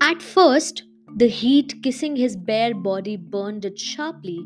At first, the heat kissing his bare body burned it sharply,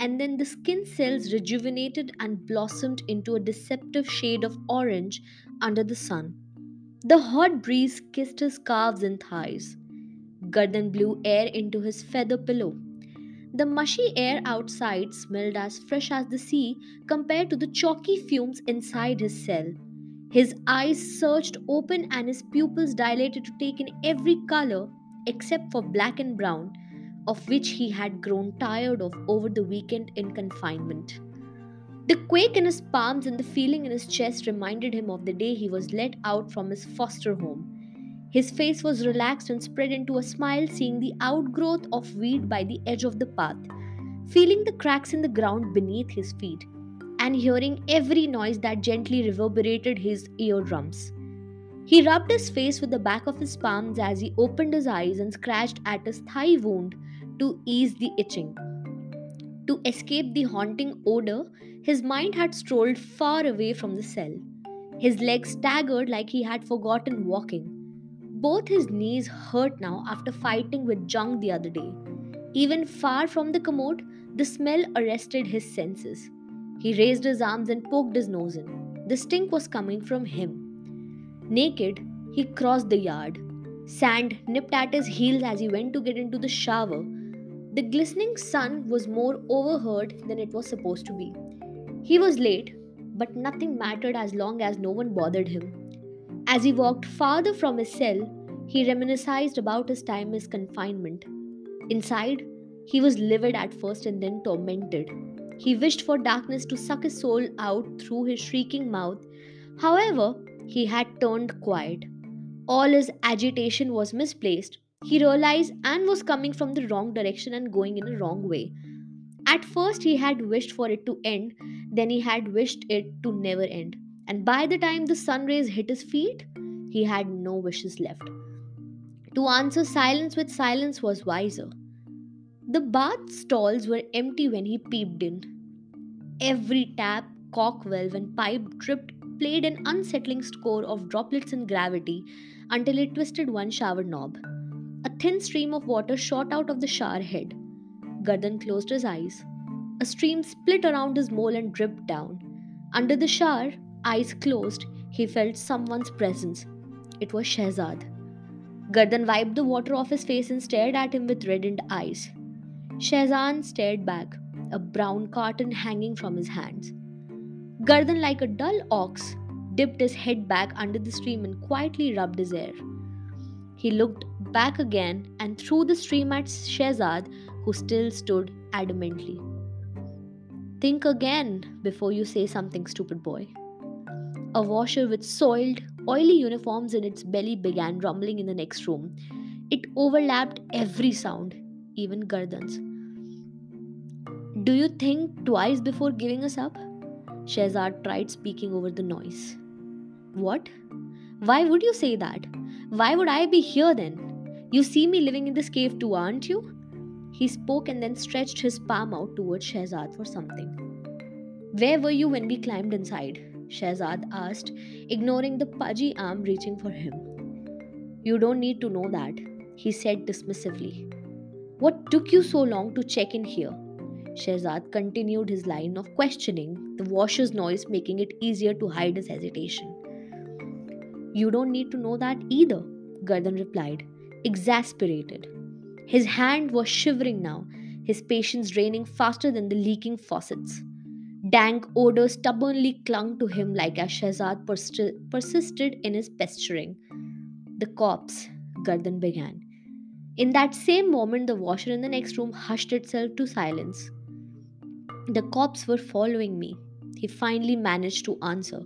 and then the skin cells rejuvenated and blossomed into a deceptive shade of orange under the sun. The hot breeze kissed his calves and thighs. Gardan blew air into his feather pillow. The mushy air outside smelled as fresh as the sea compared to the chalky fumes inside his cell. His eyes searched open and his pupils dilated to take in every color except for black and brown, of which he had grown tired of over the weekend in confinement. The quake in his palms and the feeling in his chest reminded him of the day he was let out from his foster home. His face was relaxed and spread into a smile, seeing the outgrowth of weed by the edge of the path, feeling the cracks in the ground beneath his feet, and hearing every noise that gently reverberated his eardrums. He rubbed his face with the back of his palms as he opened his eyes and scratched at his thigh wound to ease the itching. To escape the haunting odor, his mind had strolled far away from the cell. His legs staggered like he had forgotten walking. Both his knees hurt now after fighting with Jung the other day. Even far from the commode, the smell arrested his senses. He raised his arms and poked his nose in. The stink was coming from him. Naked, he crossed the yard. Sand nipped at his heels as he went to get into the shower. The glistening sun was more overheard than it was supposed to be. He was late, but nothing mattered as long as no one bothered him. As he walked farther from his cell, he reminisced about his time in confinement. Inside, he was livid at first and then tormented. He wished for darkness to suck his soul out through his shrieking mouth. However, he had turned quiet. All his agitation was misplaced. He realized Anne was coming from the wrong direction and going in a wrong way. At first, he had wished for it to end, then, he had wished it to never end. And by the time the sun rays hit his feet, he had no wishes left. To answer silence with silence was wiser. The bath stalls were empty when he peeped in. Every tap, cork valve, and pipe dripped played an unsettling score of droplets and gravity until it twisted one shower knob. A thin stream of water shot out of the shower head. Gardan closed his eyes. A stream split around his mole and dripped down. Under the shower, eyes closed, he felt someone's presence. It was Shehzad. Gardan wiped the water off his face and stared at him with reddened eyes. Shehzad stared back, a brown carton hanging from his hands. Gardan, like a dull ox, dipped his head back under the stream and quietly rubbed his hair. He looked back again and threw the stream at Shehzad, who still stood adamantly. Think again before you say something, stupid boy. A washer with soiled, oily uniforms in its belly began rumbling in the next room. It overlapped every sound, even Gardan's. Do you think twice before giving us up? Shehzad tried speaking over the noise. What? Why would you say that? Why would I be here then? You see me living in this cave too, aren't you? He spoke and then stretched his palm out towards Shehzad for something. Where were you when we climbed inside? Shehzad asked, ignoring the pudgy arm reaching for him. You don't need to know that, he said dismissively. What took you so long to check in here? Shehzad continued his line of questioning, the washer's noise making it easier to hide his hesitation. You don't need to know that either, Gardan replied, exasperated. His hand was shivering now, his patience draining faster than the leaking faucets. Dank odor stubbornly clung to him like as Shehzad persisted in his pestering. The corpse, Gardan began. In that same moment, the washer in the next room hushed itself to silence. The cops were following me. He finally managed to answer,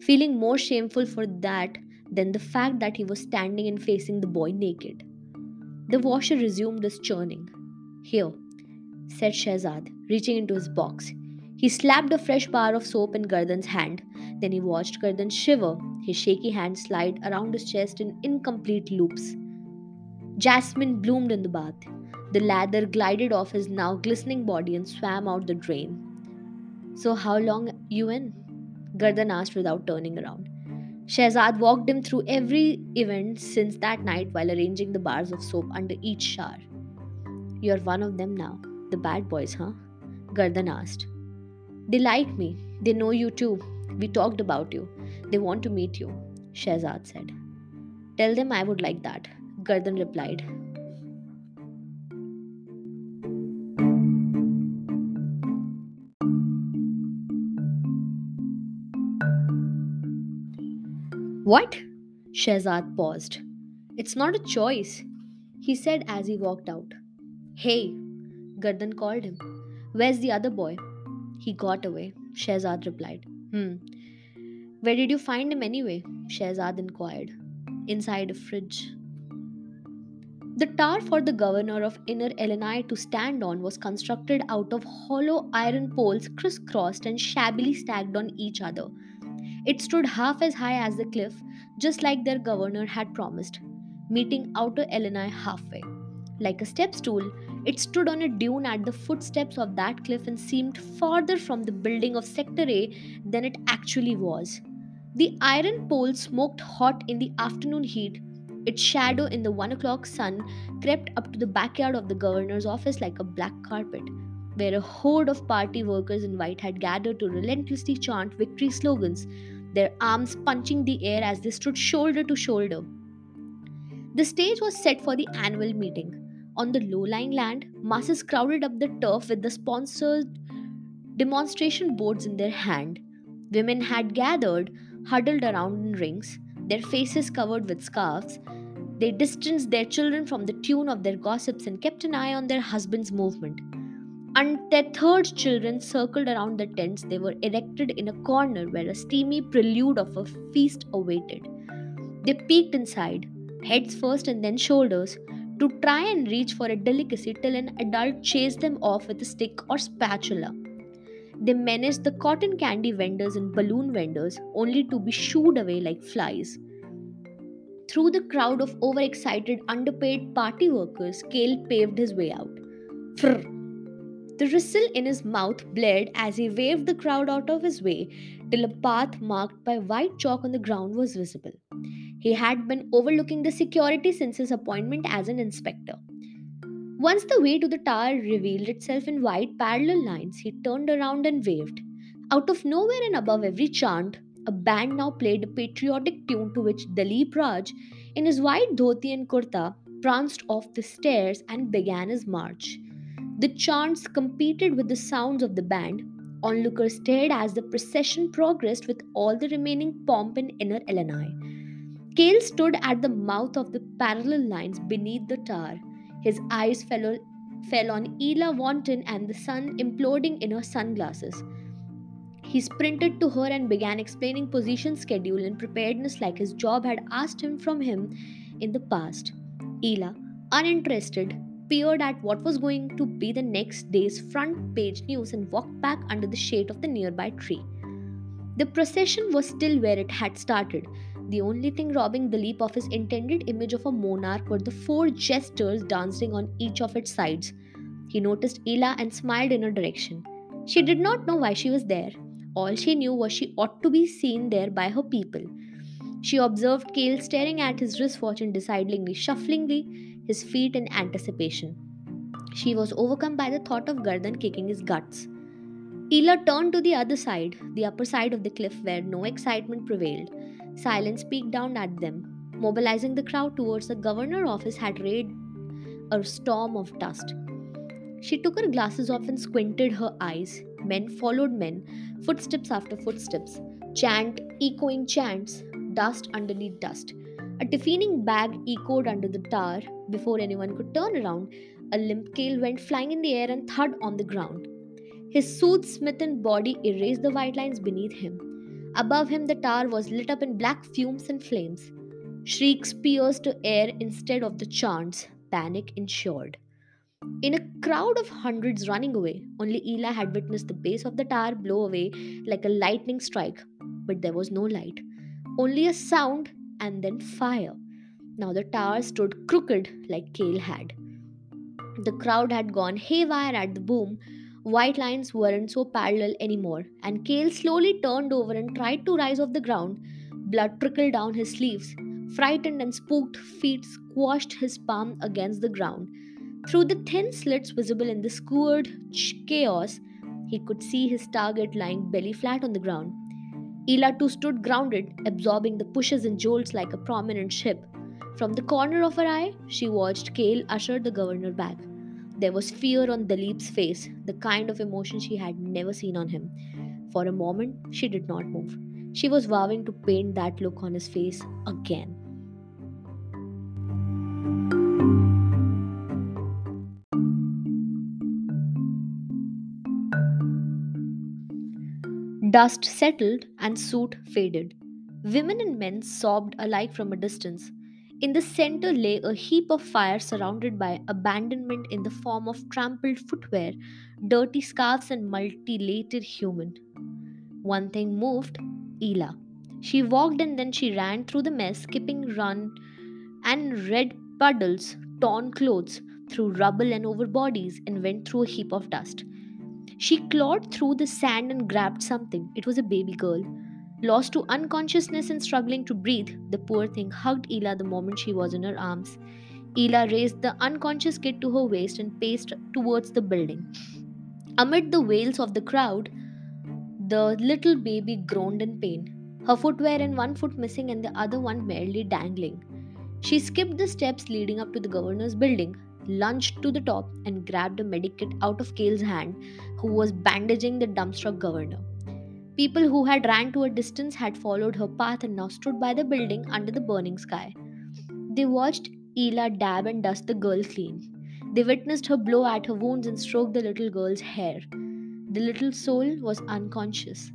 feeling more shameful for that than the fact that he was standing and facing the boy naked. The washer resumed his churning. Here, said Shehzad, reaching into his box. He slapped a fresh bar of soap in Gardan's hand. Then he watched Gardan shiver, his shaky hand slide around his chest in incomplete loops. Jasmine bloomed in the bath. The lather glided off his now glistening body and swam out the drain. So, how long you in? Gardan asked without turning around. Shehzad walked him through every event since that night while arranging the bars of soap under each shower. You're one of them now, the bad boys, huh? Gardan asked. They like me. They know you too. We talked about you. They want to meet you, Shehzad said. Tell them I would like that, Gardan replied. What? Shehzad paused. It's not a choice, he said as he walked out. Hey, Gardan called him. Where's the other boy? He got away, Shehzad replied. Hmm. Where did you find him anyway? Shehzad inquired. Inside a fridge. The tower for the governor of Inner Illinois to stand on was constructed out of hollow iron poles crisscrossed and shabbily stacked on each other. It stood half as high as the cliff, just like their governor had promised, meeting outer Illinois halfway. Like a step stool, it stood on a dune at the footsteps of that cliff and seemed farther from the building of Sector A than it actually was. The iron pole smoked hot in the afternoon heat. Its shadow in the one o'clock sun crept up to the backyard of the governor's office like a black carpet, where a horde of party workers in white had gathered to relentlessly chant victory slogans their arms punching the air as they stood shoulder to shoulder. The stage was set for the annual meeting. On the low lying land, masses crowded up the turf with the sponsored demonstration boards in their hand. Women had gathered, huddled around in rings, their faces covered with scarves. They distanced their children from the tune of their gossips and kept an eye on their husbands' movement. Untethered children circled around the tents they were erected in a corner where a steamy prelude of a feast awaited. They peeked inside, heads first and then shoulders, to try and reach for a delicacy till an adult chased them off with a stick or spatula. They menaced the cotton candy vendors and balloon vendors only to be shooed away like flies. Through the crowd of overexcited, underpaid party workers, Kale paved his way out. The whistle in his mouth blared as he waved the crowd out of his way till a path marked by white chalk on the ground was visible. He had been overlooking the security since his appointment as an inspector. Once the way to the tower revealed itself in white parallel lines, he turned around and waved. Out of nowhere and above every chant, a band now played a patriotic tune to which Dalip Raj, in his white dhoti and kurta, pranced off the stairs and began his march. The chants competed with the sounds of the band. Onlookers stared as the procession progressed with all the remaining pomp in inner Illinois. Kale stood at the mouth of the parallel lines beneath the tower. His eyes fell, fell on Ela Wanton and the sun imploding in her sunglasses. He sprinted to her and began explaining position, schedule, and preparedness like his job had asked him from him in the past. Ela, uninterested, peered at what was going to be the next day's front page news and walked back under the shade of the nearby tree. The procession was still where it had started. The only thing robbing the leap of his intended image of a monarch were the four jesters dancing on each of its sides. He noticed Ela and smiled in her direction. She did not know why she was there. All she knew was she ought to be seen there by her people. She observed Kale staring at his wristwatch and decidedly, shufflingly, his feet in anticipation. She was overcome by the thought of Gardan kicking his guts. Ela turned to the other side, the upper side of the cliff where no excitement prevailed. Silence peeked down at them. Mobilizing the crowd towards the governor office had rained a storm of dust. She took her glasses off and squinted her eyes. Men followed men, footsteps after footsteps, chant echoing chants, dust underneath dust. A deafening bag echoed under the tower. Before anyone could turn around, a limp Kale went flying in the air and thud on the ground. His soothe smitten body erased the white lines beneath him. Above him, the tower was lit up in black fumes and flames. Shrieks pierced to air instead of the chants. Panic ensured. In a crowd of hundreds running away, only Ela had witnessed the base of the tower blow away like a lightning strike. But there was no light, only a sound and then fire. Now the tower stood crooked like Kale had. The crowd had gone haywire at the boom. White lines weren't so parallel anymore, and Kale slowly turned over and tried to rise off the ground. Blood trickled down his sleeves. Frightened and spooked feet squashed his palm against the ground. Through the thin slits visible in the skewered chaos, he could see his target lying belly flat on the ground. Ela too stood grounded, absorbing the pushes and jolts like a prominent ship. From the corner of her eye, she watched Kale usher the governor back. There was fear on Dalip's face, the kind of emotion she had never seen on him. For a moment, she did not move. She was vowing to paint that look on his face again. Dust settled and soot faded. Women and men sobbed alike from a distance. In the center lay a heap of fire surrounded by abandonment in the form of trampled footwear, dirty scarves, and mutilated human. One thing moved Ela. She walked and then she ran through the mess, skipping run and red puddles, torn clothes, through rubble and over bodies, and went through a heap of dust. She clawed through the sand and grabbed something. It was a baby girl. Lost to unconsciousness and struggling to breathe, the poor thing hugged Ela the moment she was in her arms. Ela raised the unconscious kid to her waist and paced towards the building. Amid the wails of the crowd, the little baby groaned in pain, her footwear and one foot missing and the other one merely dangling. She skipped the steps leading up to the governor's building, lunged to the top, and grabbed a medikit out of Kale's hand, who was bandaging the dumbstruck governor. People who had ran to a distance had followed her path and now stood by the building under the burning sky. They watched Ela dab and dust the girl clean. They witnessed her blow at her wounds and stroke the little girl's hair. The little soul was unconscious.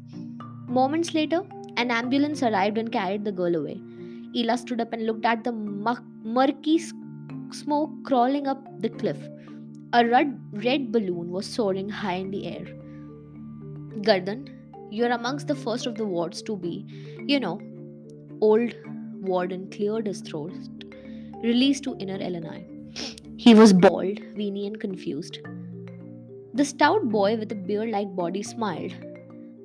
Moments later, an ambulance arrived and carried the girl away. Ela stood up and looked at the murky smoke crawling up the cliff. A red, red balloon was soaring high in the air. Gardan, you're amongst the first of the wards to be, you know, old warden cleared his throat, released to inner Illinois. He was bald, weeny, and confused. The stout boy with a beard like body smiled.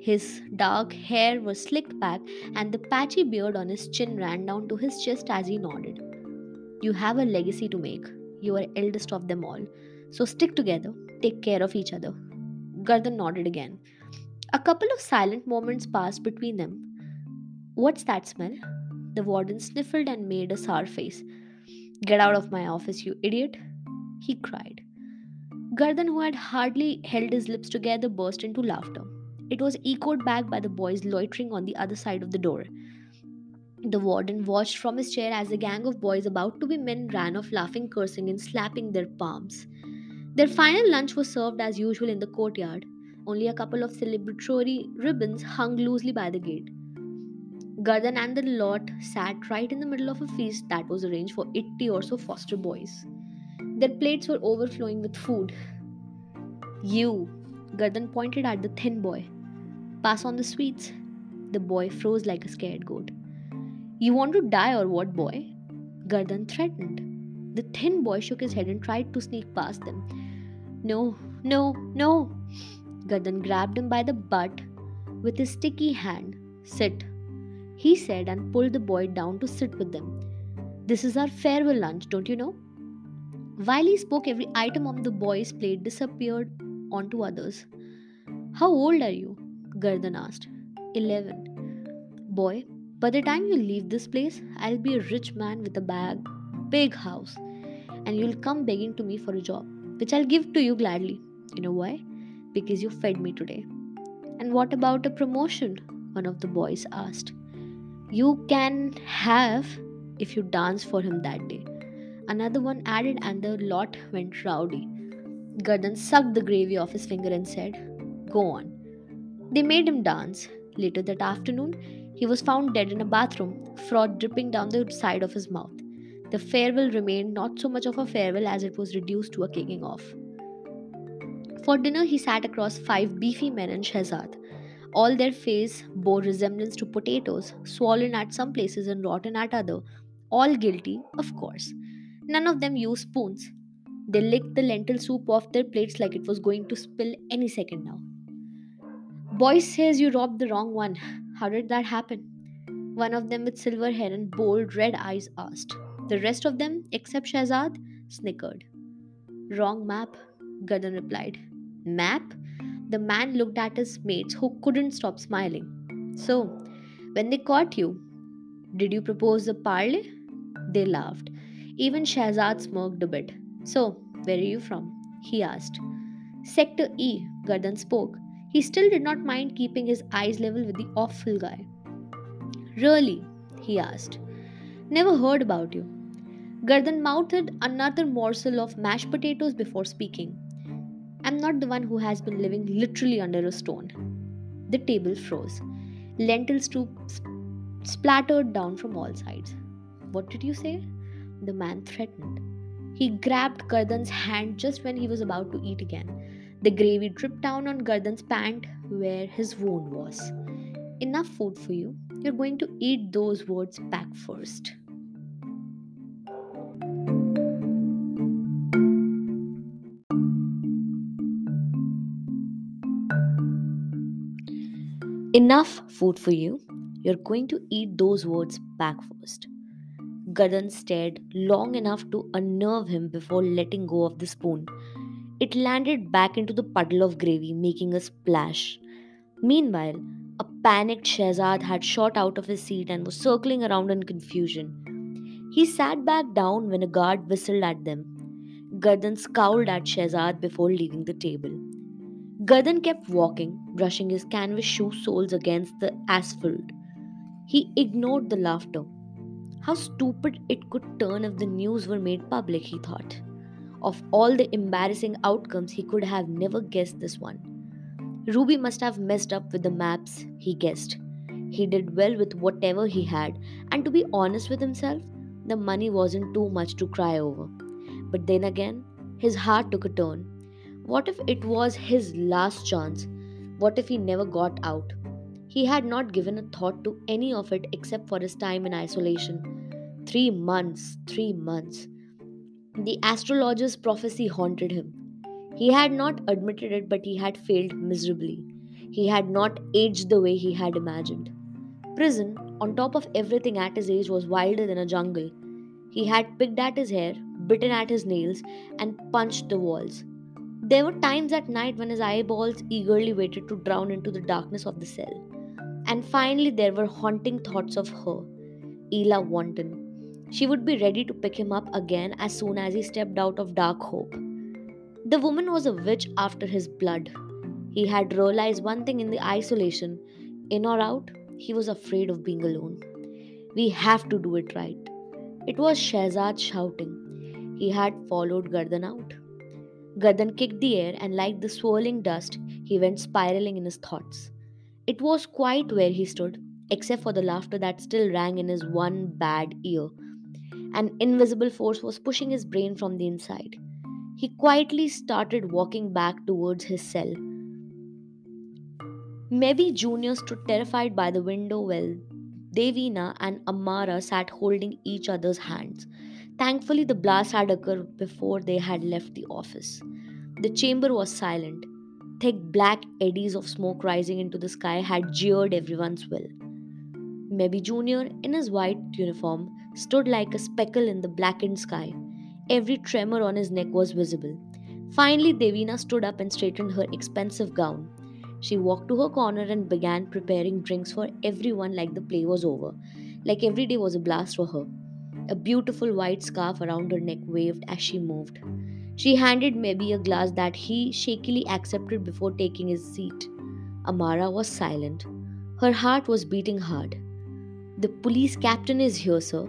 His dark hair was slicked back, and the patchy beard on his chin ran down to his chest as he nodded. You have a legacy to make. You are eldest of them all. So stick together, take care of each other. Gardan nodded again. A couple of silent moments passed between them. What's that smell? The warden sniffled and made a sour face. Get out of my office, you idiot! He cried. Gardan, who had hardly held his lips together, burst into laughter. It was echoed back by the boys loitering on the other side of the door. The warden watched from his chair as a gang of boys about to be men ran off laughing, cursing, and slapping their palms. Their final lunch was served as usual in the courtyard. Only a couple of celebratory ribbons hung loosely by the gate. Gardan and the lot sat right in the middle of a feast that was arranged for 80 or so foster boys. Their plates were overflowing with food. You, Gardan pointed at the thin boy. Pass on the sweets. The boy froze like a scared goat. You want to die or what, boy? Gardan threatened. The thin boy shook his head and tried to sneak past them. No, no, no, Gardan grabbed him by the butt with his sticky hand. Sit, he said, and pulled the boy down to sit with them. This is our farewell lunch, don't you know? While he spoke, every item on the boy's plate disappeared onto others. How old are you? Gardan asked. Eleven. Boy, by the time you leave this place, I'll be a rich man with a bag, big house, and you'll come begging to me for a job, which I'll give to you gladly. You know why? Because you fed me today. And what about a promotion? One of the boys asked. You can have if you dance for him that day. Another one added, and the lot went rowdy. Gardan sucked the gravy off his finger and said, Go on. They made him dance. Later that afternoon, he was found dead in a bathroom, froth dripping down the side of his mouth. The farewell remained not so much of a farewell as it was reduced to a kicking off. For dinner, he sat across five beefy men in Shehzad. All their face bore resemblance to potatoes, swollen at some places and rotten at other. All guilty, of course. None of them used spoons. They licked the lentil soup off their plates like it was going to spill any second now. Boyce says you robbed the wrong one. How did that happen? One of them with silver hair and bold red eyes asked. The rest of them, except Shahzad, snickered. Wrong map, Gardan replied. Map? The man looked at his mates who couldn't stop smiling. So, when they caught you, did you propose a parley? They laughed. Even Shahzad smirked a bit. So, where are you from? He asked. Sector E, Gardan spoke. He still did not mind keeping his eyes level with the awful guy. Really? he asked. Never heard about you. Gardan mouthed another morsel of mashed potatoes before speaking. I'm not the one who has been living literally under a stone. The table froze. Lentil soup splattered down from all sides. What did you say? The man threatened. He grabbed Gardan's hand just when he was about to eat again. The gravy dripped down on Gardan's pant where his wound was. Enough food for you, you're going to eat those words back first. Enough food for you. You're going to eat those words back first. Gardan stared long enough to unnerve him before letting go of the spoon. It landed back into the puddle of gravy, making a splash. Meanwhile, a panicked Shahzad had shot out of his seat and was circling around in confusion. He sat back down when a guard whistled at them. Gardan scowled at Shahzad before leaving the table. Gardan kept walking, brushing his canvas shoe soles against the asphalt. He ignored the laughter. How stupid it could turn if the news were made public, he thought. Of all the embarrassing outcomes, he could have never guessed this one. Ruby must have messed up with the maps, he guessed. He did well with whatever he had, and to be honest with himself, the money wasn't too much to cry over. But then again, his heart took a turn. What if it was his last chance? What if he never got out? He had not given a thought to any of it except for his time in isolation. Three months, three months. The astrologer's prophecy haunted him. He had not admitted it, but he had failed miserably. He had not aged the way he had imagined. Prison, on top of everything at his age, was wilder than a jungle. He had picked at his hair, bitten at his nails, and punched the walls. There were times at night when his eyeballs eagerly waited to drown into the darkness of the cell. And finally, there were haunting thoughts of her, Ela Wanton. She would be ready to pick him up again as soon as he stepped out of Dark Hope. The woman was a witch after his blood. He had realized one thing in the isolation in or out, he was afraid of being alone. We have to do it right. It was Shahzad shouting. He had followed Gardan out. Gardan kicked the air, and like the swirling dust, he went spiraling in his thoughts. It was quiet where he stood, except for the laughter that still rang in his one bad ear. An invisible force was pushing his brain from the inside. He quietly started walking back towards his cell. Mebby Jr. stood terrified by the window while Devina and Amara sat holding each other's hands. Thankfully, the blast had occurred before they had left the office. The chamber was silent. Thick black eddies of smoke rising into the sky had jeered everyone's will. Mebby Jr., in his white uniform, stood like a speckle in the blackened sky. Every tremor on his neck was visible. Finally, Devina stood up and straightened her expensive gown. She walked to her corner and began preparing drinks for everyone like the play was over, like every day was a blast for her. A beautiful white scarf around her neck waved as she moved. She handed Mebby a glass that he shakily accepted before taking his seat. Amara was silent. Her heart was beating hard. The police captain is here, sir,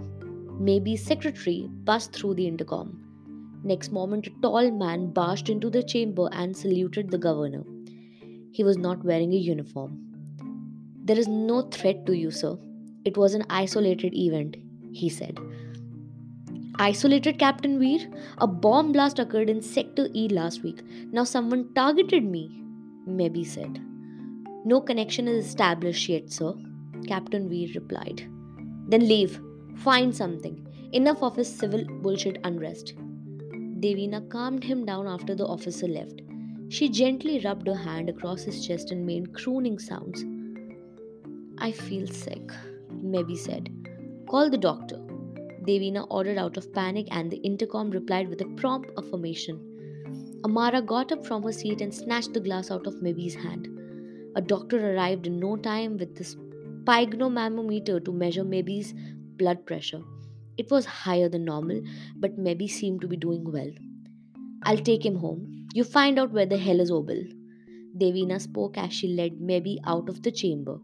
Mebby's secretary buzzed through the intercom. Next moment, a tall man barged into the chamber and saluted the governor. He was not wearing a uniform. There is no threat to you, sir. It was an isolated event, he said. Isolated, Captain Veer? A bomb blast occurred in Sector E last week. Now someone targeted me, Mebby said. No connection is established yet, sir, Captain Veer replied. Then leave, Find something. Enough of his civil bullshit unrest. Devina calmed him down after the officer left. She gently rubbed her hand across his chest and made crooning sounds. I feel sick, Mebby said. Call the doctor. Devina ordered out of panic, and the intercom replied with a prompt affirmation. Amara got up from her seat and snatched the glass out of Mebby's hand. A doctor arrived in no time with the sphygmomanometer to measure Mebby's blood pressure. It was higher than normal, but Mebby seemed to be doing well. I'll take him home. You find out where the hell is Obel. Devina spoke as she led Mebby out of the chamber.